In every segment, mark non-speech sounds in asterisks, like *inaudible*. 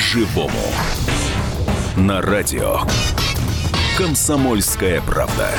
по-живому. На радио «Комсомольская правда».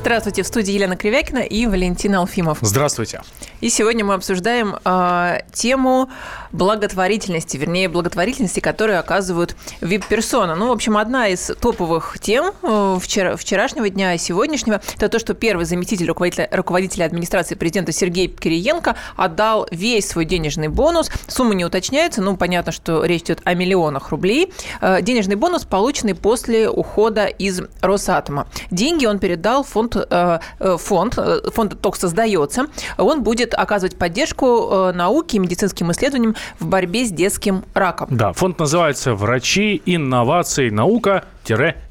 Здравствуйте, в студии Елена Кривякина и Валентин Алфимов. Здравствуйте. И сегодня мы обсуждаем э, тему благотворительности, вернее, благотворительности, которую оказывают вип-персоны. Ну, в общем, одна из топовых тем э, вчера, вчерашнего дня и сегодняшнего – это то, что первый заместитель руководителя, руководителя администрации президента Сергей Кириенко отдал весь свой денежный бонус. Сумма не уточняется, ну, понятно, что речь идет о миллионах рублей. Э, денежный бонус, полученный после ухода из Росатома. Деньги он передал в фонд, э, э фонд, э, фонд только создается, он будет оказывать поддержку науке и медицинским исследованиям в борьбе с детским раком. Да, фонд называется «Врачи, инновации, наука,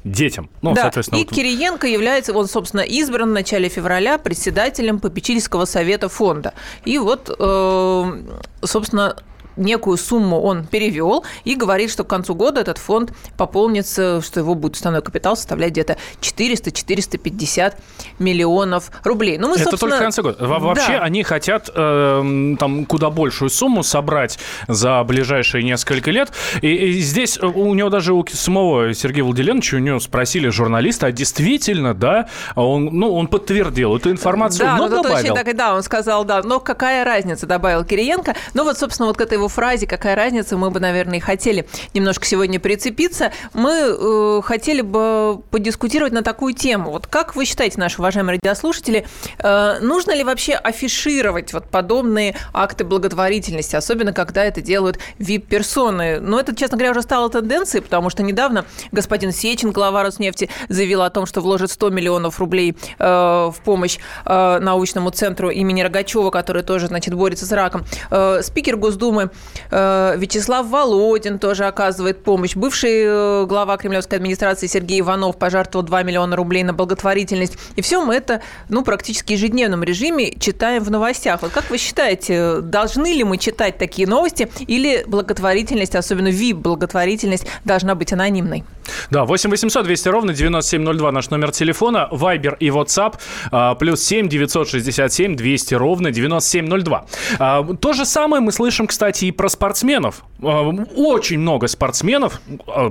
детям. Ну, да, соответственно, и вот... Кириенко является, он, собственно, избран в начале февраля председателем попечительского совета фонда. И вот, э, собственно, некую сумму он перевел и говорит, что к концу года этот фонд пополнится, что его будет уставной капитал составлять где-то 400-450 миллионов рублей. Ну, мы, Это только в конце года. Вообще да. они хотят э, там куда большую сумму собрать за ближайшие несколько лет. И, и здесь у него даже у самого Сергея Владимировича, у него спросили журналисты, а действительно, да, он, ну, он подтвердил эту информацию, да, но ну, добавил. Так, да, он сказал, да, но какая разница, добавил Кириенко. Ну вот, собственно, вот к этой его фразе «какая разница?» мы бы, наверное, и хотели немножко сегодня прицепиться. Мы э, хотели бы подискутировать на такую тему. Вот как вы считаете, наши уважаемые радиослушатели, э, нужно ли вообще афишировать вот подобные акты благотворительности, особенно когда это делают вип-персоны? Но это, честно говоря, уже стало тенденцией, потому что недавно господин Сечин, глава Роснефти, заявил о том, что вложит 100 миллионов рублей э, в помощь э, научному центру имени Рогачева, который тоже, значит, борется с раком. Э, спикер Госдумы Э, Вячеслав Володин тоже оказывает помощь. Бывший э, глава кремлевской администрации Сергей Иванов пожертвовал 2 миллиона рублей на благотворительность. И все мы это ну, практически ежедневном режиме читаем в новостях. Вот как вы считаете, должны ли мы читать такие новости или благотворительность, особенно ВИП-благотворительность, должна быть анонимной? Да, 8 800 200 ровно 9702 наш номер телефона, Вайбер и WhatsApp, а, плюс 7 967 200 ровно 9702. А, то же самое мы слышим, кстати, и про спортсменов. А, очень много спортсменов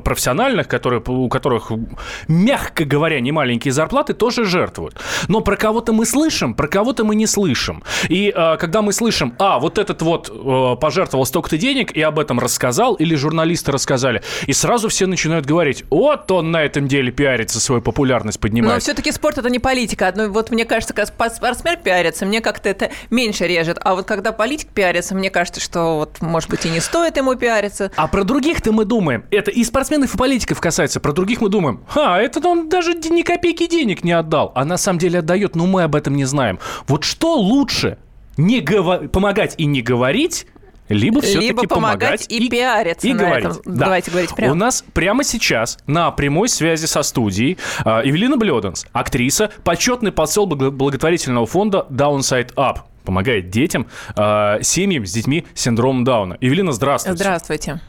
профессиональных, которые, у которых, мягко говоря, не маленькие зарплаты, тоже жертвуют. Но про кого-то мы слышим, про кого-то мы не слышим. И когда мы слышим, а, вот этот вот пожертвовал столько-то денег и об этом рассказал, или журналисты рассказали, и сразу все начинают говорить, вот он на этом деле пиарится, свою популярность поднимает. Но все-таки спорт это не политика. Ну, вот мне кажется, когда спортсмен пиарится, мне как-то это меньше режет. А вот когда политик пиарится, мне кажется, что вот, может быть, и не стоит ему пиариться. А про других-то мы думаем. Это и спортсменов, и политиков касается. Про других мы думаем. А, это он даже ни копейки денег не отдал. А на самом деле отдает, но мы об этом не знаем. Вот что лучше? Не говор... помогать и не говорить либо все-таки помогать, и, и пиариться и говорить. Этом. Да. Давайте говорить прямо. У нас прямо сейчас на прямой связи со студией Эвелина Блёданс, актриса, почетный посол благотворительного фонда Downside Up помогает детям, э, семьям с детьми с синдромом Дауна. Евелина, здравствуйте. Здравствуйте.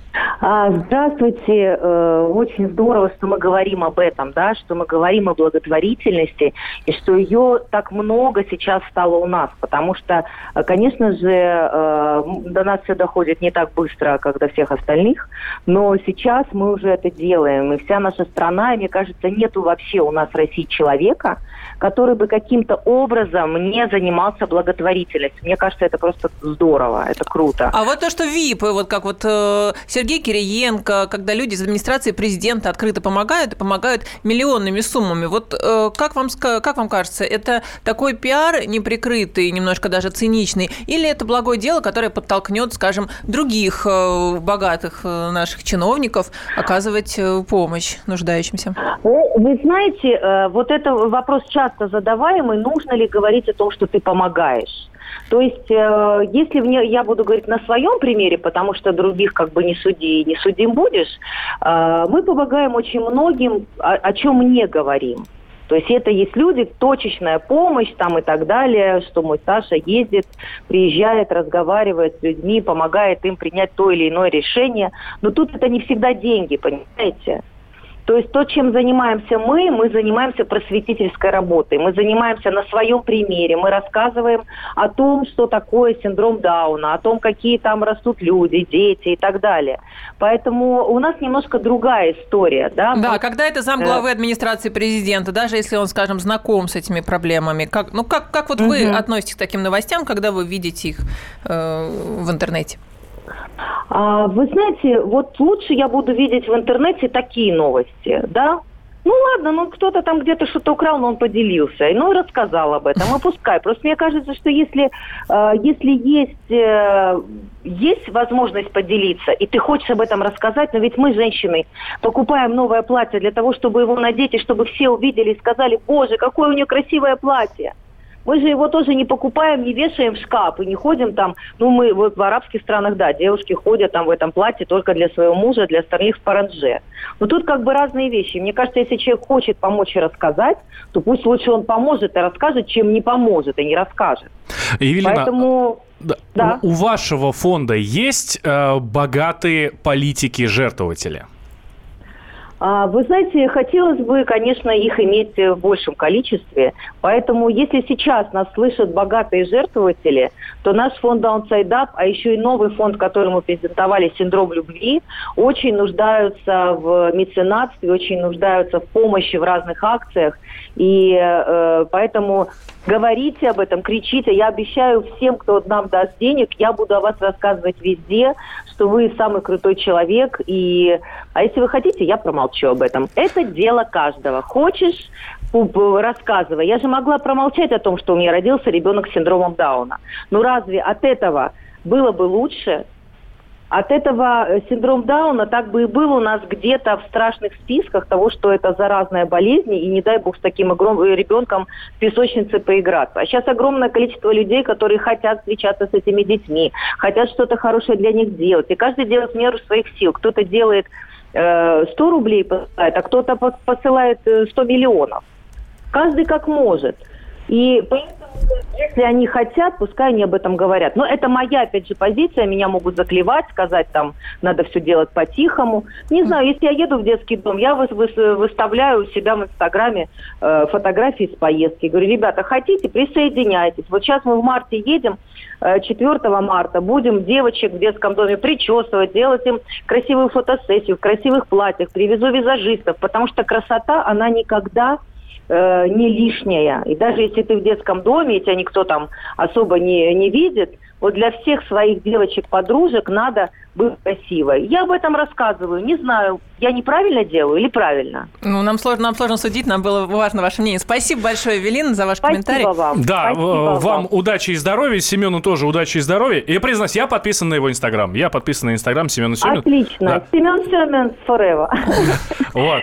А, здравствуйте. Э, очень здорово, что мы говорим об этом, да, что мы говорим о благотворительности, и что ее так много сейчас стало у нас, потому что, э, конечно же, э, до нас все доходит не так быстро, как до всех остальных, но сейчас мы уже это делаем, и вся наша страна, и мне кажется, нету вообще у нас в России человека, который бы каким-то образом не занимался благотворительностью. Мне кажется, это просто здорово, это круто. А вот то, что ВИП, вот как вот Сергей Кириенко, когда люди из администрации президента открыто помогают и помогают миллионными суммами. Вот э, как вам, как вам кажется, это такой пиар неприкрытый, немножко даже циничный, или это благое дело, которое подтолкнет, скажем, других э, богатых э, наших чиновников оказывать помощь нуждающимся? Ну, вы знаете, вот это вопрос часто задаваемый, нужно ли говорить о том, что ты помогаешь? То есть, э, если мне, я буду говорить на своем примере, потому что других как бы не суди, не судим будешь, э, мы помогаем очень многим, о, о чем не говорим. То есть это есть люди, точечная помощь там и так далее, что мой Саша ездит, приезжает, разговаривает с людьми, помогает им принять то или иное решение. Но тут это не всегда деньги, понимаете? То есть то, чем занимаемся мы, мы занимаемся просветительской работой. Мы занимаемся на своем примере. Мы рассказываем о том, что такое синдром Дауна, о том, какие там растут люди, дети и так далее. Поэтому у нас немножко другая история. Да, да мы... когда это зам главы э, администрации президента, даже если он, скажем, знаком с этими проблемами, как, ну как, как вот угу. вы относитесь к таким новостям, когда вы видите их э, в интернете? А, вы знаете, вот лучше я буду видеть в интернете такие новости, да? Ну ладно, ну кто-то там где-то что-то украл, но он поделился, ну и рассказал об этом, и пускай. Просто мне кажется, что если, э, если есть, э, есть возможность поделиться, и ты хочешь об этом рассказать, но ведь мы, женщины, покупаем новое платье для того, чтобы его надеть, и чтобы все увидели и сказали, боже, какое у нее красивое платье. Мы же его тоже не покупаем, не вешаем в шкаф и не ходим там. Ну, мы вот в арабских странах, да, девушки ходят там в этом платье только для своего мужа, для остальных в паранже. Но тут как бы разные вещи. Мне кажется, если человек хочет помочь и рассказать, то пусть лучше он поможет и расскажет, чем не поможет и не расскажет. Евелина, Поэтому... Да. У вашего фонда есть э, богатые политики-жертвователи? А, вы знаете, хотелось бы, конечно, их иметь в большем количестве. Поэтому, если сейчас нас слышат богатые жертвователи, то наш фонд Downside Up, а еще и новый фонд, который мы презентовали, «Синдром любви», очень нуждаются в меценатстве, очень нуждаются в помощи в разных акциях. И э, поэтому говорите об этом, кричите. Я обещаю всем, кто нам даст денег, я буду о вас рассказывать везде, что вы самый крутой человек. И... А если вы хотите, я промолчу об этом. Это дело каждого. Хочешь, рассказывай. Я же могла промолчать о том, что у меня родился ребенок с синдромом Дауна. Но разве от этого было бы лучше? От этого э, синдром Дауна так бы и был у нас где-то в страшных списках того, что это заразная болезнь, и не дай бог с таким огромным э, ребенком в песочнице поиграться. А сейчас огромное количество людей, которые хотят встречаться с этими детьми, хотят что-то хорошее для них делать. И каждый делает меру своих сил. Кто-то делает э, 100 рублей посылает, а кто-то посылает 100 э, миллионов. Каждый как может. И поэтому если они хотят, пускай они об этом говорят. Но это моя, опять же, позиция. Меня могут заклевать, сказать, там, надо все делать по-тихому. Не знаю, если я еду в детский дом, я выставляю у себя в Инстаграме э, фотографии с поездки. Говорю, ребята, хотите, присоединяйтесь. Вот сейчас мы в марте едем, 4 э, марта, будем девочек в детском доме причесывать, делать им красивую фотосессию в красивых платьях, привезу визажистов, потому что красота, она никогда э, не лишняя. И даже если ты в детском доме, и тебя никто там особо не, не видит, вот для всех своих девочек-подружек надо быть красивой. Я об этом рассказываю. Не знаю, я неправильно делаю или правильно? Ну, нам сложно, нам сложно судить, нам было важно ваше мнение. Спасибо большое, Эвелина, за ваш Спасибо комментарий. Вам. Да, Спасибо вам, вам удачи и здоровья, Семену тоже удачи и здоровья. И я признаюсь, я подписан на его Инстаграм. Я подписан на Инстаграм Семена Семен. Отлично. Да. Семен Семен forever. Вот.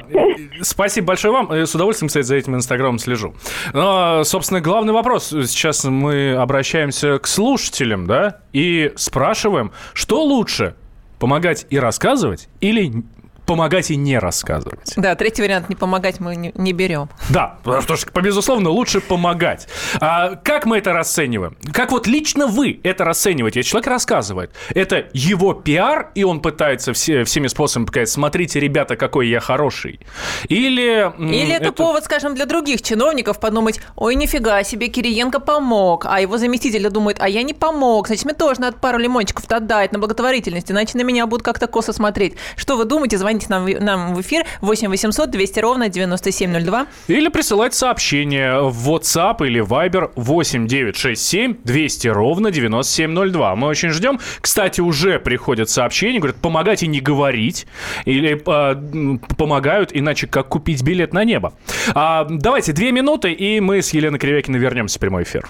Спасибо большое вам. С удовольствием, кстати, за этим Инстаграмом слежу. Но, собственно, главный вопрос. Сейчас мы обращаемся к слушателям, да, и спрашиваем, что лучше, помогать и рассказывать или помогать и не рассказывать. Да, третий вариант не помогать мы не, не берем. Да, потому что, безусловно, лучше помогать. А как мы это расцениваем? Как вот лично вы это расцениваете? Человек рассказывает. Это его пиар, и он пытается все, всеми способами показать, смотрите, ребята, какой я хороший. Или... Или это, это повод, скажем, для других чиновников подумать, ой, нифига себе, Кириенко помог, а его заместитель думает, а я не помог, значит, мне тоже надо пару лимончиков отдать на благотворительность, иначе на меня будут как-то косо смотреть. Что вы думаете? Звоните звоните нам, нам в эфир 8 800 200 ровно 9702. Или присылать сообщение в WhatsApp или Viber 8 967 200 ровно 9702. Мы очень ждем. Кстати, уже приходят сообщения, говорят, помогать не говорить. Или э, помогают, иначе как купить билет на небо. А, давайте две минуты, и мы с Еленой Кривякиной вернемся в прямой эфир.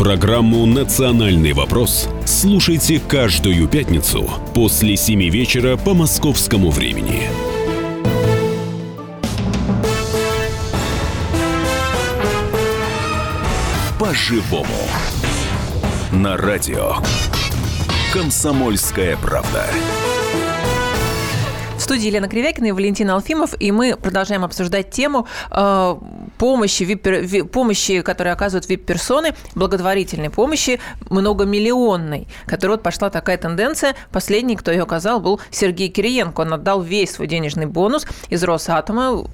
Программу «Национальный вопрос» слушайте каждую пятницу после 7 вечера по московскому времени. По-живому. На радио. Комсомольская правда. В студии Елена Кривякина и Валентин Алфимов, и мы продолжаем обсуждать тему э, помощи, вип, помощи, которую оказывают вип-персоны, благотворительной помощи многомиллионной, которая вот пошла такая тенденция. Последний, кто ее оказал, был Сергей Кириенко. Он отдал весь свой денежный бонус из Росатома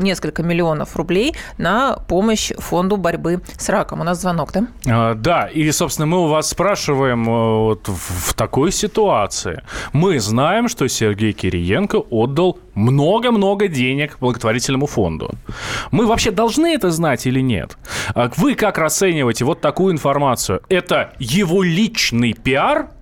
несколько миллионов рублей на помощь фонду борьбы с раком. У нас звонок, да? А, да, и, собственно, мы у вас спрашиваем э, вот в такой ситуации. Мы знаем, что Сергей Кириенко отдал много-много денег благотворительному фонду. Мы вообще должны это знать или нет? А вы как расцениваете вот такую информацию? Это его личный пиар –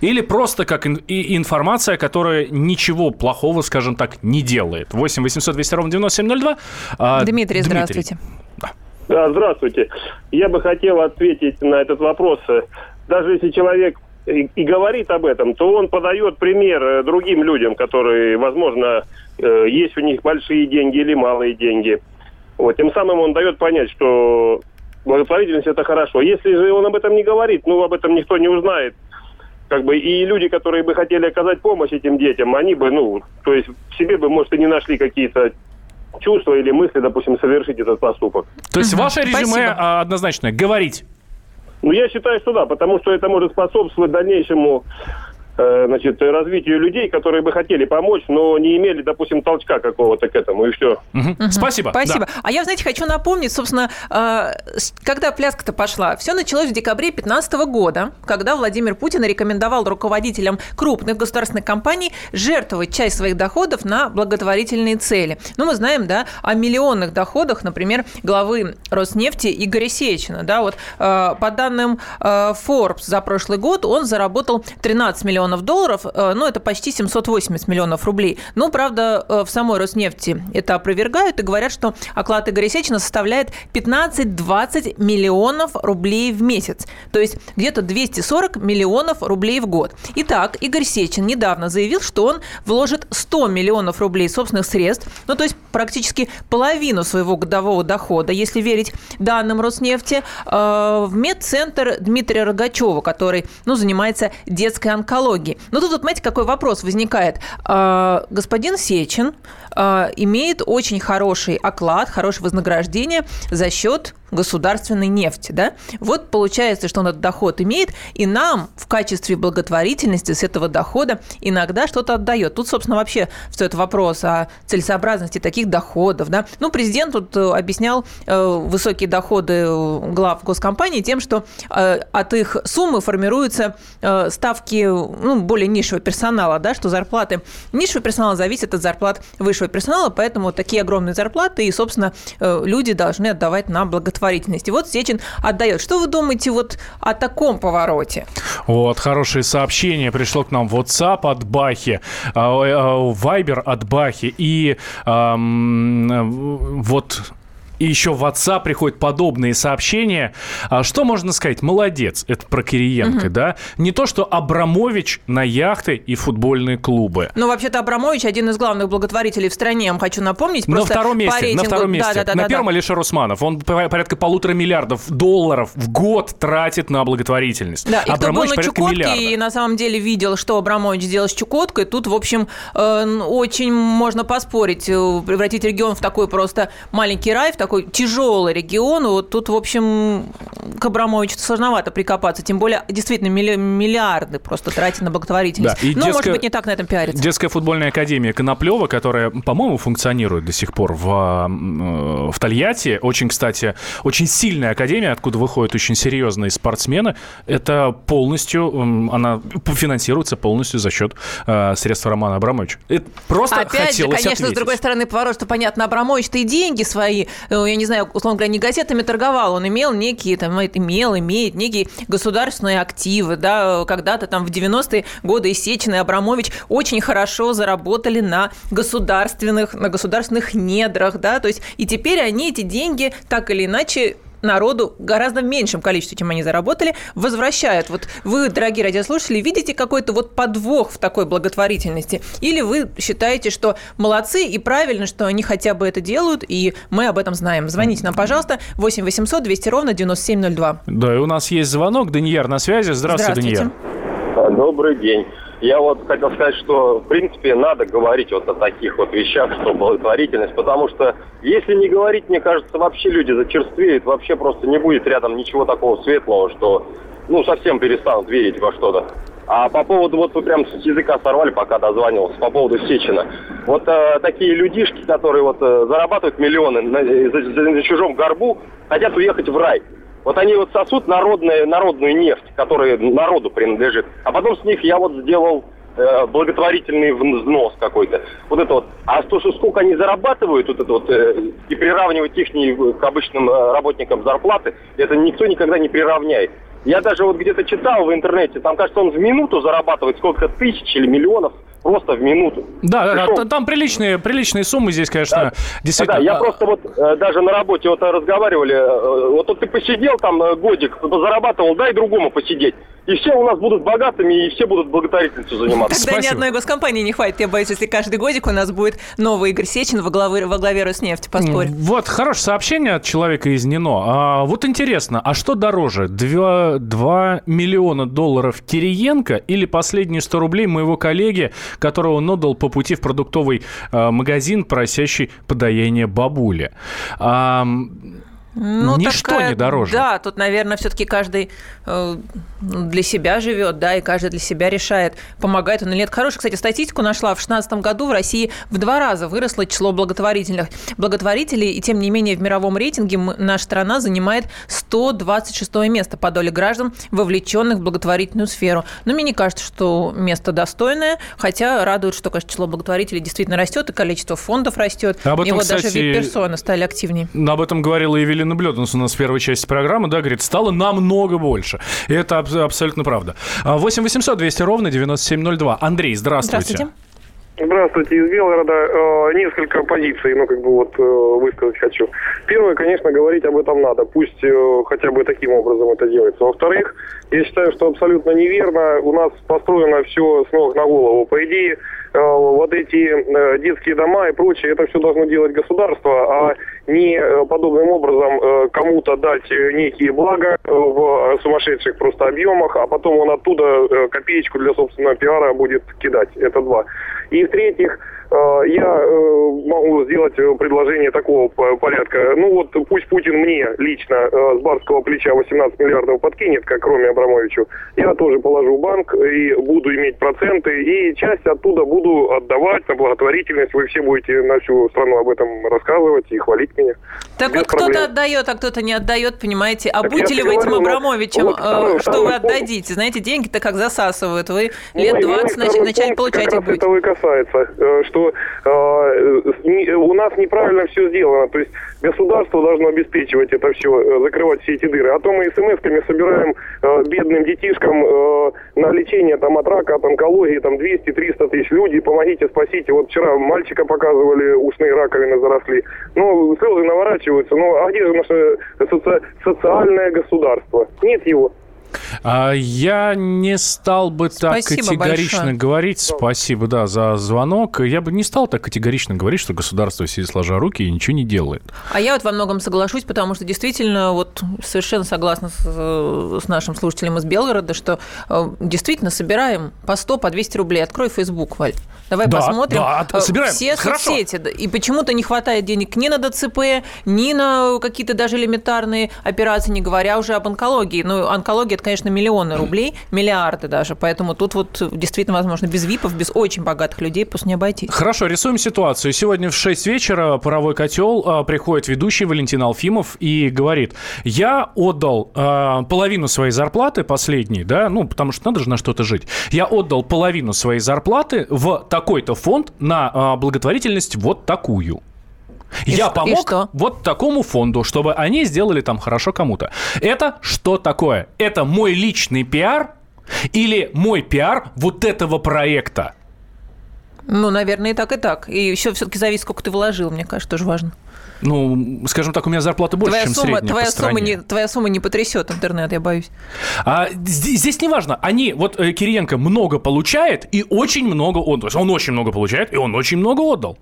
или просто как информация, которая ничего плохого, скажем так, не делает. 8 800 200 ровно 9702. А, Дмитрий, Дмитрий, здравствуйте. Да. да, здравствуйте. Я бы хотел ответить на этот вопрос. Даже если человек и, и говорит об этом, то он подает пример э, другим людям, которые, возможно, э, есть у них большие деньги или малые деньги. Вот, тем самым он дает понять, что благотворительность это хорошо. Если же он об этом не говорит, ну, об этом никто не узнает, как бы и люди, которые бы хотели оказать помощь этим детям, они бы, ну, то есть в себе бы, может, и не нашли какие-то чувства или мысли, допустим, совершить этот поступок. То есть угу, ваше резюме спасибо. А, однозначное – говорить? Ну, я считаю, что да, потому что это может способствовать дальнейшему значит, развитию людей, которые бы хотели помочь, но не имели, допустим, толчка какого-то к этому, и все. Угу. Угу. Спасибо. Спасибо. Да. А я, знаете, хочу напомнить, собственно, э, когда пляска-то пошла. Все началось в декабре 2015 года, когда Владимир Путин рекомендовал руководителям крупных государственных компаний жертвовать часть своих доходов на благотворительные цели. Ну, мы знаем, да, о миллионных доходах, например, главы Роснефти Игоря Сечина. Да, вот э, по данным Forbes за прошлый год он заработал 13 миллионов миллионов долларов, э, ну, это почти 780 миллионов рублей. Ну, правда, э, в самой Роснефти это опровергают и говорят, что оклад Игоря Сечина составляет 15-20 миллионов рублей в месяц. То есть где-то 240 миллионов рублей в год. Итак, Игорь Сечин недавно заявил, что он вложит 100 миллионов рублей собственных средств, ну, то есть практически половину своего годового дохода, если верить данным Роснефти, э, в медцентр Дмитрия Рогачева, который, ну, занимается детской онкологией налоги. Но тут, вот, знаете, какой вопрос возникает. А, господин Сечин а, имеет очень хороший оклад, хорошее вознаграждение за счет государственной нефти, да? Вот получается, что он этот доход имеет, и нам в качестве благотворительности с этого дохода иногда что-то отдает. Тут, собственно, вообще встает вопрос о целесообразности таких доходов, да? Ну, президент тут э, объяснял э, высокие доходы глав госкомпании тем, что э, от их суммы формируются ставки ну, более низшего персонала, да, что зарплаты низшего персонала зависят от зарплат высшего персонала, поэтому такие огромные зарплаты и, собственно, люди должны отдавать на благотворительность благотворительности. Вот Сечин отдает. Что вы думаете вот о таком повороте? Вот, хорошее сообщение пришло к нам WhatsApp от Бахи, Вайбер от Бахи. И эм, вот и еще в WhatsApp приходят подобные сообщения. А что можно сказать? Молодец, это про Кириенко, угу. да? Не то, что Абрамович на яхты и футбольные клубы. Ну, вообще-то Абрамович один из главных благотворителей в стране, я вам хочу напомнить. На втором месте, рейтингу... на втором месте. Да, да, да, на да, первом да. Алишер Усманов. Он порядка полутора миллиардов долларов в год тратит на благотворительность. Да, и Абрамович кто был на Чукотке миллиарда. и на самом деле видел, что Абрамович делал с Чукоткой, тут, в общем, э, очень можно поспорить, э, превратить регион в такой просто маленький рай, в такой тяжелый регион. Вот тут, в общем, к Абрамовичу сложновато прикопаться. Тем более, действительно, миллиарды просто тратить на благотворительность. Да, и ну, детская, может быть, не так на этом пиарится. Детская футбольная академия Коноплева, которая, по-моему, функционирует до сих пор в, э, в Тольятти. Очень, кстати, очень сильная академия, откуда выходят очень серьезные спортсмены. Это полностью, она финансируется полностью за счет э, средств Романа Абрамовича. Это просто Опять же, конечно, отметить. с другой стороны, поворот, что понятно, Абрамович-то и деньги свои, э, я не знаю, условно говоря, не газетами торговал, он имел некие, там, имел, имеет некие государственные активы, да, когда-то там в 90-е годы Сечин и Абрамович очень хорошо заработали на государственных, на государственных недрах, да, то есть и теперь они эти деньги так или иначе народу гораздо меньшем количестве, чем они заработали, возвращают. Вот вы, дорогие радиослушатели, видите какой-то вот подвох в такой благотворительности? Или вы считаете, что молодцы и правильно, что они хотя бы это делают, и мы об этом знаем? Звоните нам, пожалуйста, 8 800 200 ровно 9702. Да, и у нас есть звонок. Данияр на связи. Здравствуйте, Здравствуйте. Данияр. Добрый день. Я вот хотел сказать, что, в принципе, надо говорить вот о таких вот вещах, что благотворительность, потому что если не говорить, мне кажется, вообще люди зачерствеют, вообще просто не будет рядом ничего такого светлого, что, ну, совсем перестанут верить во что-то. А по поводу, вот вы прям с языка сорвали, пока дозванивался, по поводу Сечина. Вот э, такие людишки, которые вот э, зарабатывают миллионы на, за, за- на чужом горбу, хотят уехать в рай. Вот они вот сосут народную, народную нефть, которая народу принадлежит. А потом с них я вот сделал э, благотворительный взнос какой-то. Вот это вот. А то, что сколько они зарабатывают, вот это вот, э, и приравнивать их к обычным э, работникам зарплаты, это никто никогда не приравняет. Я даже вот где-то читал в интернете, там, кажется, он в минуту зарабатывает сколько тысяч или миллионов просто в минуту. Да, да, да, там приличные, приличные суммы здесь, конечно, действительно. да, я А, просто вот э, даже на работе вот разговаривали, э, вот тут ты посидел там э, годик, зарабатывал, дай другому посидеть. И все у нас будут богатыми, и все будут благотворительностью заниматься. Тогда ни Спасибо. одной госкомпании не хватит. Я боюсь, если каждый годик у нас будет новый Игорь Сечин во главе, во главе Роснефти. Поспорь. Вот, хорошее сообщение от человека из Нино. А, вот интересно, а что дороже? 2, миллиона долларов Кириенко или последние 100 рублей моего коллеги, которого он отдал по пути в продуктовый а, магазин, просящий подаяние бабуле? А, Ну, Ничто такая- не дороже. Да, тут, наверное, все-таки каждый э, для себя живет, да, и каждый для себя решает, помогает он или нет. Хорошую, кстати, статистику нашла. В 2016 году в России в два раза выросло число благотворительных благотворителей, и тем не менее в мировом рейтинге наша страна занимает 126 место по доле граждан, вовлеченных в благотворительную сферу. Но мне не кажется, что место достойное, хотя радует, что, конечно, число благотворителей действительно растет, и количество фондов растет. Об этом, и вот даже кстати, вип-персоны стали активнее. Об этом говорила Евелина Блёденс у нас в первой части программы, да, говорит, стало намного больше. И это аб- абсолютно правда. А, 8 800 200 ровно 9702. Андрей, здравствуйте. Здравствуйте. Здравствуйте, из Белгорода. Э, несколько позиций, ну, как бы вот э, высказать хочу. Первое, конечно, говорить об этом надо. Пусть э, хотя бы таким образом это делается. Во-вторых, я считаю, что абсолютно неверно. У нас построено все с ног на голову. По идее, вот эти детские дома и прочее, это все должно делать государство, а не э, подобным образом э, кому-то дать э, некие блага в сумасшедших просто объемах, а потом он оттуда копеечку для собственного пиара будет кидать. Это два. И в-третьих, я э, могу сделать э, предложение такого по- порядка. Ну вот пусть Путин мне лично э, с барского плеча 18 миллиардов подкинет, как Роме Абрамовичу, я тоже положу в банк и буду иметь проценты, и часть оттуда буду отдавать на благотворительность. Вы все будете на всю страну об этом рассказывать и хвалить меня. Так Без вот кто-то отдает, а кто-то не отдает, понимаете. А Так будете ли вы этим говорю, Абрамовичем, вот второй- что второй вы отдадите? Знаете, деньги-то как засасывают. Вы лет Мой- мой 20 нач- второй вначале пункт получать их будете. этого и касается, э, что э, не- у нас неправильно все сделано. То есть государство должно обеспечивать это все, закрывать все эти дыры. А то мы смс-ками собираем э, бедным детишкам э, на лечение там, от рака, от онкологии, там 200-300 тысяч людей, помогите, спасите. Вот вчера мальчика показывали, ушные раковины заросли. Ну, слезы наворачиваются. Ну, а где же наше соци- социальное государство? Нет его. А, Я не стал бы так Спасибо категорично большое. говорить. Спасибо, да, за звонок. Я бы не стал так категорично говорить, что государство сидит сложа руки и ничего не делает. А я вот во многом соглашусь, потому что действительно вот совершенно согласна с, с нашим слушателем из Белгорода, что э, действительно собираем по 100, по 200 рублей. Открой Facebook, Валь. Давай Да, посмотрим. да, э, собираем. Все Хорошо. соцсети. И почему-то не хватает денег ни на ДЦП, ни на какие-то даже элементарные операции, не говоря уже об онкологии. Ну, онкология – это, конечно, миллионы *clears throat* рублей, миллиарды даже. Поэтому тут вот действительно, возможно, без ВИПов, без очень богатых людей просто не обойтись. Хорошо, рисуем ситуацию. Сегодня в 6 вечера паровой котел а, приходит ведущий Валентин Алфимов и говорит: Я отдал а, половину своей зарплаты последней, да, ну, потому что надо же на что-то жить. Я отдал половину своей зарплаты в такой-то фонд на а, благотворительность вот такую. И Я помог вот такому фонду, чтобы они сделали там хорошо кому-то. Это что такое? Это мой личный пиар или мой пиар вот этого проекта? Ну, наверное, и так, и так. И еще все-таки зависит, сколько ты вложил, мне кажется, тоже важно. Ну, скажем так, у меня зарплата больше, твоя чем сумма, средняя твоя по стране. сумма не, твоя сумма не потрясет интернет, я боюсь. А здесь, здесь не важно. Они, вот э, Кириенко много получает и очень много отдал. То есть он очень много получает и он очень много отдал.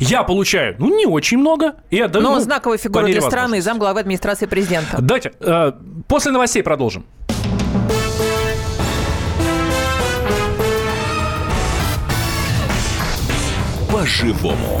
Я получаю, ну, не очень много. И отдаю, Но ну, знаковая фигура для страны, замглавы администрации президента. Давайте, э, после новостей продолжим. По-живому.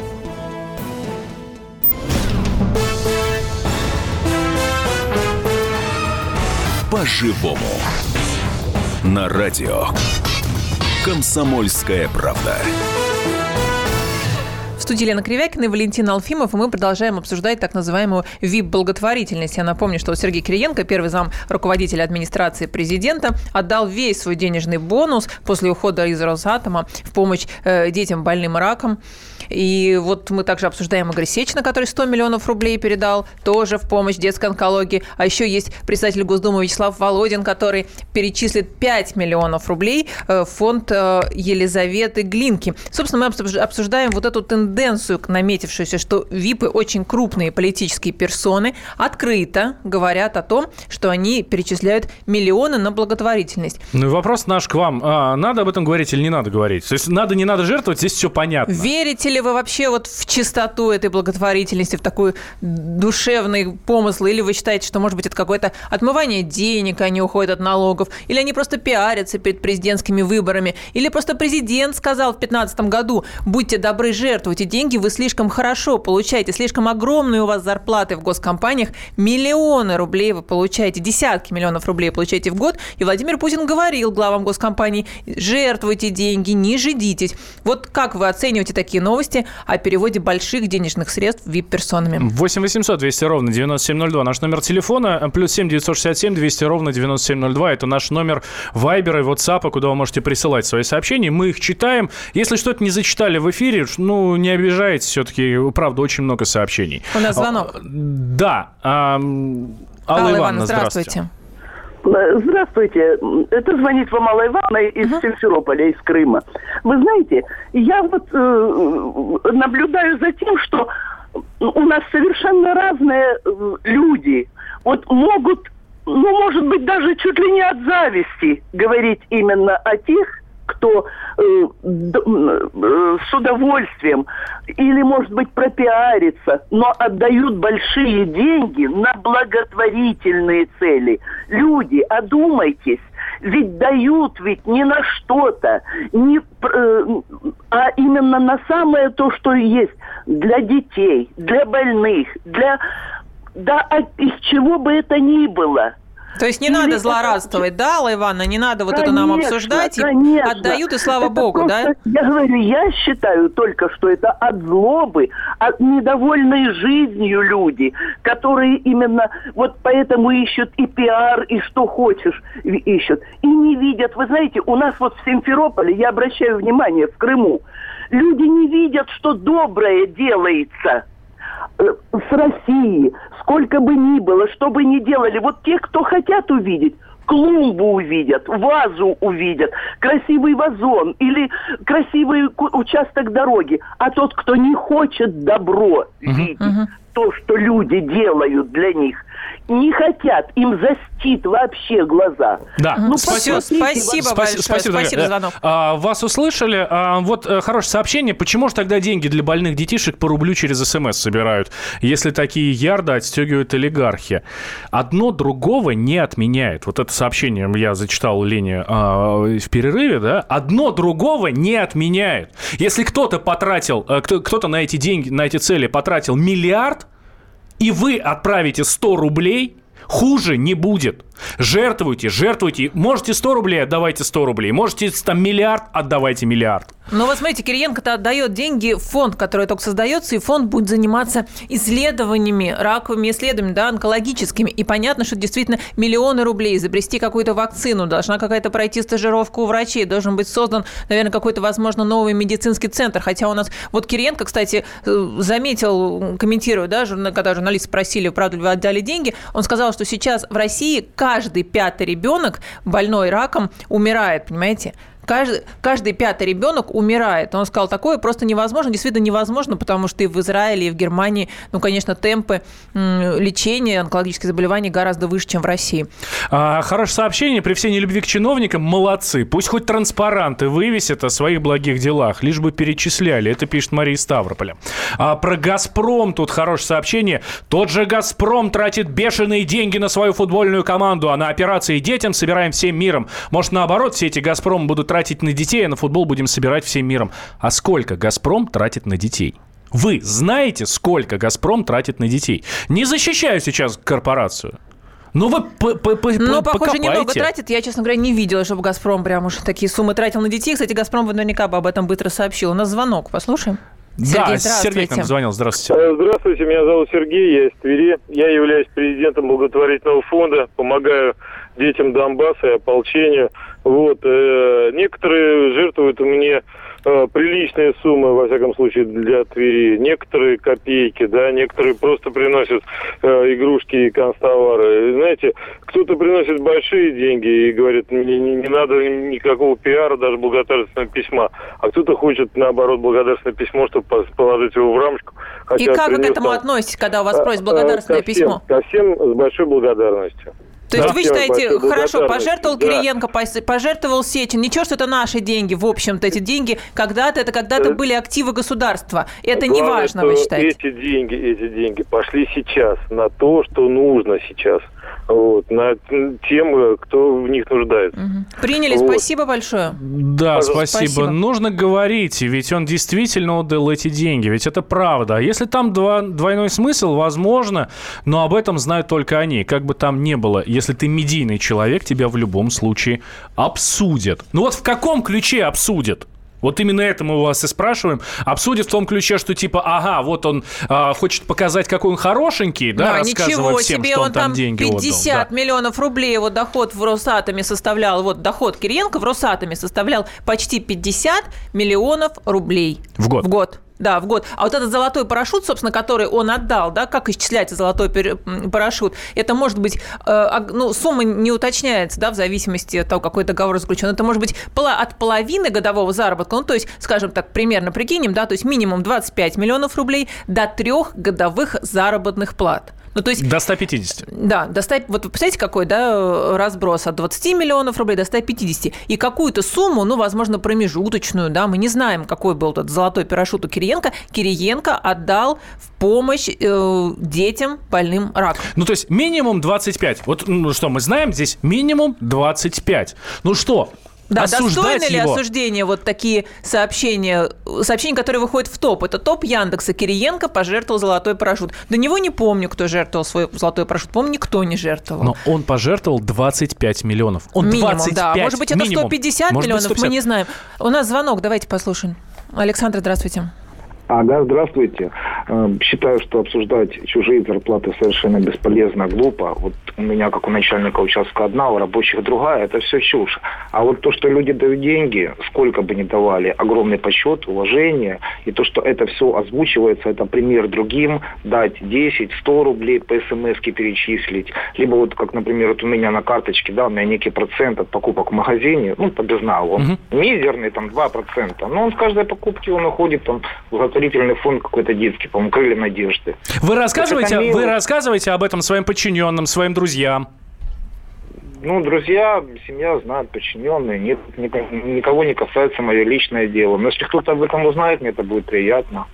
По-живому. На радио. Комсомольская правда. В студии Лена Кривякина и Валентин Алфимов, и мы продолжаем обсуждать так называемую ВИП-благотворительность. Я напомню, что Сергей Кириенко, первый зам руководителя администрации президента, отдал весь свой денежный бонус после ухода из Росатома в помощь э, детям больным раком. И вот мы также обсуждаем Игоря Сечина, который 100 миллионов рублей передал тоже в помощь детской онкологии. А еще есть председатель Госдумы Вячеслав Володин, который перечислит 5 миллионов рублей э, в фонд э, Елизаветы Глинки. Собственно, мы обсуж- обсуждаем вот эту тенденцию, наметившуюся, что ВИПы очень крупные политические персоны открыто говорят о том, что они перечисляют миллионы на благотворительность. Ну и вопрос наш к вам. А, надо об этом говорить или не надо говорить? То есть надо, не надо жертвовать, здесь все понятно. Верите ли вы вообще вот в чистоту этой благотворительности, в такой душевный помысл? Или вы считаете, что, может быть, это какое-то отмывание денег, они уходят от налогов? Или они просто пиарятся перед президентскими выборами? Или просто президент сказал в 2015 году, будьте добры, жертвуйте деньги, вы слишком хорошо получаете, слишком огромные у вас зарплаты в госкомпаниях, миллионы рублей вы получаете, десятки миллионов рублей получаете в год. И Владимир Путин говорил главам госкомпаний, жертвуйте деньги, не жидитесь. Вот как вы оцениваете такие новости о переводе больших денежных средств вип-персонами? 8 800 200 ровно 9702 наш номер телефона, плюс 7 967 200 ровно 9702. Это наш номер Вайбера и WhatsApp, куда вы можете присылать свои сообщения. Мы их читаем. Если что-то не зачитали в эфире, ну, не обижайтесь, все-таки, правда, очень много сообщений. У нас звонок. А, Да. ам, Алла, Алла Ивановна, Ивановна, здравствуйте. здравствуйте. Здравствуйте. Это звонит вам Алла Ивановна из Симферополя, из Крыма. Вы знаете, я вот э, наблюдаю за тем, что у нас совершенно разные э, люди. Вот могут, ну, может быть, даже чуть ли не от зависти говорить именно о тех, кто э, э, с удовольствием или, может быть, пропиарится, но отдают большие деньги на благотворительные цели. Люди, одумайтесь. Ведь дают ведь не на что-то, не, э, а именно на самое то, что есть для детей, для больных, для да от- из чего бы это ни было. То есть не Или надо это- злорадствовать, да, Алла Ивановна? Не надо вот это нам Конечно, обсуждать. конечно. Отдают, и слава Это богу, да? просто, Я говорю, я считаю только, что это от злобы, от недовольной жизнью люди, которые именно вот поэтому ищут и пиар, и что хочешь ищут. И не видят, вы знаете, у нас вот в Симферополе, я обращаю внимание, в Крыму, люди не видят, что доброе делается с России, сколько бы ни было, что бы ни делали, вот те, кто хотят увидеть, клумбу увидят, вазу увидят, красивый вазон или красивый участок дороги. А тот, кто не хочет добро видеть, то, что люди делают для них, не хотят, им застит вообще глаза. Да, Мгм. спасибо. Спасибо Спаси- большое, спасибо, спасибо за звонок. А, вас услышали. А, вот э, хорошее сообщение. Почему же тогда деньги для больных детишек по рублю через СМС собирают, если такие ярды отстегивают олигархи? Одно другого не отменяет. Вот это сообщение я зачитал Лене а, в перерыве, да? Одно другого не отменяет. Если кто-то потратил, э, кто- кто-то на эти деньги, на эти цели потратил миллиард, и вы отправите 100 рублей, хуже не будет. Жертвуйте, жертвуйте. Можете 100 рублей, отдавайте 100 рублей. Можете там миллиард, отдавайте миллиард. Ну вот смотрите, Кириенко-то отдает деньги в фонд, который только создается, и фонд будет заниматься исследованиями, раковыми исследованиями, да, онкологическими. И понятно, что действительно миллионы рублей, изобрести какую-то вакцину, должна какая-то пройти стажировку у врачей, должен быть создан, наверное, какой-то, возможно, новый медицинский центр. Хотя у нас... Вот Кириенко, кстати, э, заметил, комментируя, да, когда журналисты спросили, правда ли вы отдали деньги, он сказал, что сейчас в России каждый пятый ребенок больной раком умирает, понимаете? Каждый, каждый пятый ребенок умирает. Он сказал, такое просто невозможно, действительно невозможно, потому что и в Израиле, и в Германии, ну, конечно, темпы лечения онкологических заболеваний гораздо выше, чем в России. А, хорошее сообщение. При всей нелюбви к чиновникам молодцы. Пусть хоть транспаранты вывесят о своих благих делах, лишь бы перечисляли. Это пишет Мария Ставрополя. А про «Газпром» тут хорошее сообщение. Тот же «Газпром» тратит бешеные деньги на свою футбольную команду, а на операции детям собираем всем миром. Может, наоборот, все эти «Газпром» будут тратить на детей, а на футбол будем собирать всем миром. А сколько «Газпром» тратит на детей? Вы знаете, сколько «Газпром» тратит на детей? Не защищаю сейчас корпорацию. Ну, вы по -по -по Ну, похоже, немного тратит. Я, честно говоря, не видела, чтобы «Газпром» прям уж такие суммы тратил на детей. Кстати, «Газпром» наверняка бы об этом быстро сообщил. У нас звонок. Послушаем. Сергей, да, Сергей к нам звонил. Здравствуйте. Э, здравствуйте, меня зовут Сергей, я из Твери. Я являюсь президентом благотворительного фонда, помогаю детям Донбасса и ополчению. Вот. Э, некоторые жертвуют мне э, приличные суммы, во всяком случае, для Твери. Некоторые копейки, да, некоторые просто приносят э, игрушки и констовары. Знаете, кто-то приносит большие деньги и говорит, не, не, не надо никакого пиара, даже благодарственного письма. А кто-то хочет, наоборот, благодарственное письмо, чтобы положить его в рамочку. Хотя и как вы к этому там, относитесь, когда у вас просят благодарственное ко всем, письмо? Ко всем с большой благодарностью. То есть да. вы считаете, хорошо, пожертвовал да. Кириенко, пожертвовал Сечин, ничего, что это наши деньги, в общем-то, эти деньги когда-то, это когда-то были активы государства. Это не важно, вы считаете? Эти деньги, эти деньги пошли сейчас на то, что нужно сейчас – вот, на тем, кто в них нуждается. Угу. Приняли, вот. спасибо большое. Да, Пожалуйста. спасибо. спасибо. Нужно говорить, ведь он действительно отдал эти деньги, ведь это правда. А если там два, двойной смысл, возможно, но об этом знают только они. Как бы там ни было, если ты медийный человек, тебя в любом случае обсудят. Ну вот в каком ключе обсудят? Вот именно это мы у вас и спрашиваем. Обсудит в том ключе, что типа, ага, вот он а, хочет показать, какой он хорошенький, да, да ничего всем, себе, что он, он там деньги 50 отдал, да. миллионов рублей его доход в Росатоме составлял, вот доход Кириенко в Росатоме составлял почти 50 миллионов рублей. В год. В год. Да, в год. А вот этот золотой парашют, собственно, который он отдал, да, как исчисляется золотой парашют, это может быть, э, ну, сумма не уточняется, да, в зависимости от того, какой договор заключен. Это может быть от половины годового заработка, ну, то есть, скажем так, примерно прикинем, да, то есть минимум 25 миллионов рублей до трех годовых заработных плат. Ну, то есть, до 150. Да, до 100, вот представляете, какой да, разброс от 20 миллионов рублей до 150. И какую-то сумму, ну, возможно, промежуточную, да, мы не знаем, какой был этот золотой парашют у Кириенко, Кириенко отдал в помощь э, детям больным раком. Ну, то есть минимум 25. Вот ну, что, мы знаем здесь минимум 25. Ну что, да, достойны ли его. осуждения вот такие сообщения, сообщения, которые выходят в топ? Это топ Яндекса. Кириенко пожертвовал золотой парашют. До него не помню, кто жертвовал свой золотой парашют. Помню, никто не жертвовал. Но он пожертвовал 25 миллионов. Он минимум, 25. да. Может быть, это минимум. 150 Может миллионов, 150. мы не знаем. У нас звонок, давайте послушаем. Александр, здравствуйте. Ага, здравствуйте. Эм, считаю, что обсуждать чужие зарплаты совершенно бесполезно, глупо. Вот у меня, как у начальника участка одна, у рабочих другая, это все чушь. А вот то, что люди дают деньги, сколько бы ни давали, огромный почет, уважение, и то, что это все озвучивается, это пример другим, дать 10, 100 рублей по смс перечислить, либо вот, как, например, вот у меня на карточке, да, у меня некий процент от покупок в магазине, ну, по безналу, он угу. мизерный, там, 2%, но он с каждой покупки, он уходит, там, в благотворительный фонд какой-то детский, по-моему, «Крылья надежды». Вы рассказываете, вы рассказываете об этом своим подчиненным, своим друзьям? Ну, друзья, семья знают, подчиненные. Нет, никого не касается мое личное дело. Но если кто-то об этом узнает, мне это будет приятно.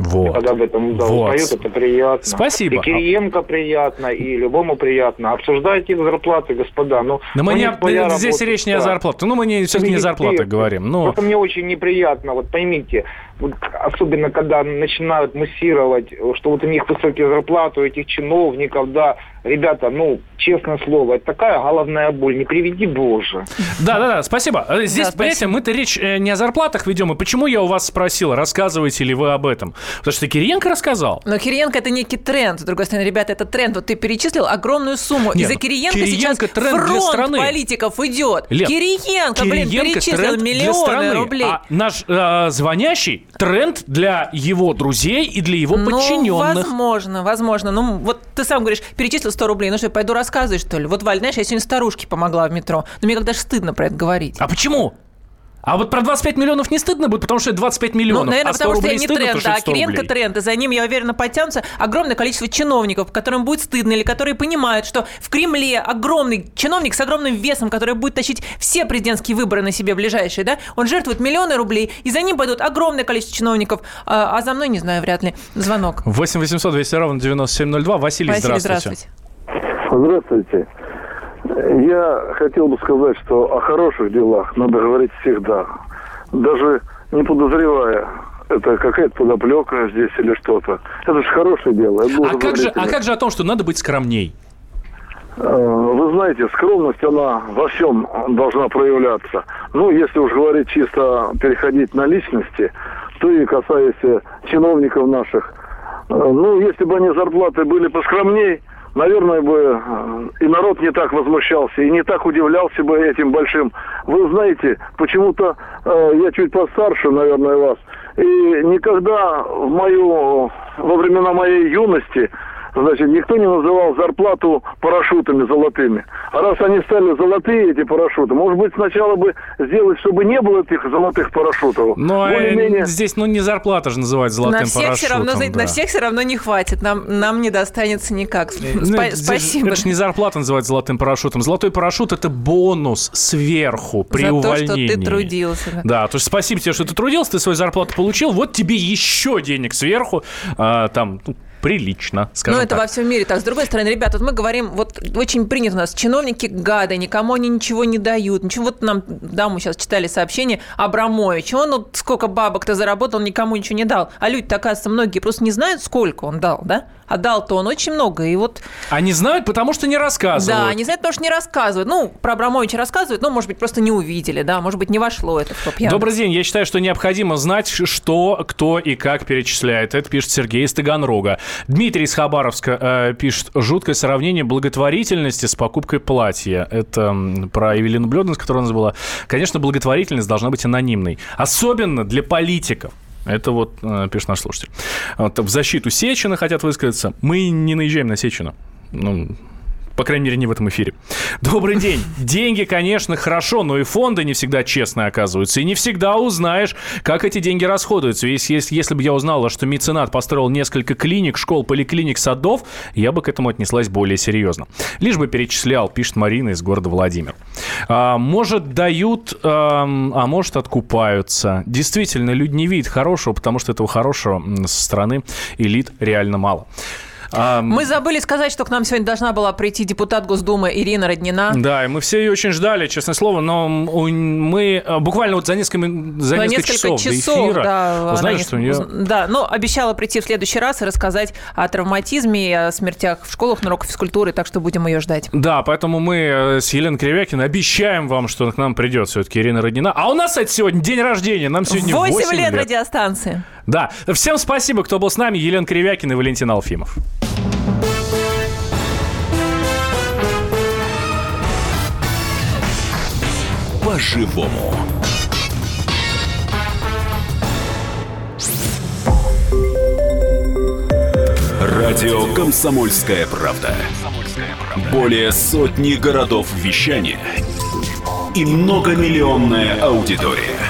Вот. Когда об этом да, Вот. узнают, это приятно. Спасибо. И Кириенко приятно, и любому приятно. Обсуждайте зарплаты, господа. Ну, Но мы не, здесь работа, речь не о да. зарплатах. Ну, мы не, все-таки не о зарплатах говорим. Ну, Просто мне очень неприятно, вот поймите, вот особенно когда начинают муссировать, что вот у них высокие зарплаты, у этих чиновников, да, ребята, ну, честное слово, это такая головная боль, не приведи Боже. Да, да, да, спасибо. Здесь, Да, понимаете, мы-то речь э, не о зарплатах ведем. И почему я у вас спросил, рассказываете ли вы об этом? Потому что Кириенко рассказал. Но Кириенко это некий тренд. С другой стороны, ребята, это тренд. Вот ты перечислил огромную сумму. Не, и за ну, Кириенко, Кириенко сейчас тренд для фронт страны. политиков идет. Лен, Кириенко, блин, Кириенко перечислил для миллионы рублей. А наш э, звонящий тренд для его друзей и для его Ну, подчиненных. возможно, возможно. Ну, вот ты сам говоришь, перечислил 100 рублей. Ну что, я пойду рассказывай, что ли? Вот, Валь, знаешь, я сегодня старушке помогла в метро. Но мне как даже стыдно про это говорить. А почему? А вот про 25 миллионов не стыдно будет, потому что это 25 миллионов. Ну, наверное, а 100 потому что я не стыдно, тренд, 100 Кириенко рублей. тренд, и за ним, я уверена, подтянутся огромное количество чиновников, которым будет стыдно, или которые понимают, что в Кремле огромный чиновник с огромным весом, который будет тащить все президентские выборы на себе ближайшие, да, он жертвует миллионы рублей, и за ним пойдут огромное количество чиновников, а, а за мной, не знаю, вряд ли. Звонок. 8 800 200 ровно 9702. Василий, Василий, здравствуйте. здравствуйте. Здравствуйте. Я хотел бы сказать, что о хороших делах надо говорить всегда. Даже не подозревая, это какая-то подоплека здесь или что-то. Это же хорошее дело. А как, же, а как же о том, что надо быть скромней? Э, Вы знаете, скромность, она во всем должна проявляться. Ну, если уж говорить чисто, переходить на личности, то и касаясь э, чиновников наших. Э, Ну, если бы они зарплаты были поскромней, наверное, бы э, и народ не так возмущался, и не так удивлялся бы этим большим. Вы знаете, почему-то э, я чуть постарше, наверное, вас, и никогда в мою, во времена моей юности Значит, никто не называл зарплату парашютами золотыми. А раз они стали золотые, эти парашюты, может быть, сначала бы сделать, чтобы не было этих золотых парашютов. Но э, Более-менее... здесь, ну, не зарплата же называть золотым на всех парашютом. все равно, знаете, да. на всех все равно не хватит. Нам, нам не достанется никак. Ну, Спа- здесь же- спасибо. Это же не зарплата называть золотым парашютом. Золотой парашют – это бонус сверху при За то, увольнении. что ты трудился. да. Да, то есть спасибо тебе, что ты трудился, ты свою зарплату получил, вот тебе еще денег сверху, а, там, ну, прилично, скажем Ну, это так. во всем мире так. С другой стороны, ребят, вот мы говорим, вот очень принято у нас, чиновники гады, никому они ничего не дают. Ничего, вот нам, да, мы сейчас читали сообщение Абрамович, он вот сколько бабок-то заработал, никому ничего не дал. А люди, оказывается, многие просто не знают, сколько он дал, да? А дал-то он очень много, и вот... Они знают, потому что не рассказывают. Да, они знают, потому что не рассказывают. Ну, про Абрамовича рассказывают, но, может быть, просто не увидели, да, может быть, не вошло это в топ Добрый день. Я считаю, что необходимо знать, что, кто и как перечисляет. Это пишет Сергей из Таганрога. Дмитрий из Хабаровска э, пишет жуткое сравнение благотворительности с покупкой платья. Это про Евелину Блёднес, которая у нас была. Конечно, благотворительность должна быть анонимной. Особенно для политиков. Это вот э, пишет наш слушатель. Вот, в защиту Сечина хотят высказаться. Мы не наезжаем на Сечина. Ну, по крайней мере, не в этом эфире. Добрый день. Деньги, конечно, хорошо, но и фонды не всегда честные оказываются. И не всегда узнаешь, как эти деньги расходуются. Если, если, если бы я узнала, что меценат построил несколько клиник, школ, поликлиник, садов, я бы к этому отнеслась более серьезно. Лишь бы перечислял, пишет Марина из города Владимир. А, может, дают, ам, а может, откупаются. Действительно, люди не видят хорошего, потому что этого хорошего со стороны элит реально мало. А, Мы забыли сказать, что к нам сегодня должна была прийти депутат Госдумы Ирина Роднина. Да, и мы все ее очень ждали, честное слово, но мы э, буквально вот за несколько, за За несколько, часов, до эфира да, узнали, она что у не- нее... Да, но обещала прийти в следующий раз и рассказать о травматизме и о смертях в школах на уроках физкультуры, так что будем ее ждать. Да, поэтому мы э, с Еленой Кривякиной обещаем вам, что к нам придет все-таки Ирина Роднина. А у нас, кстати, сегодня день рождения, нам сегодня 8, 8 лет радиостанции. Да, всем спасибо, кто был с нами. Елена Кривякина и Валентин Алфимов. По-живому. Радио «Комсомольская правда». Более сотни городов вещания и многомиллионная аудитория.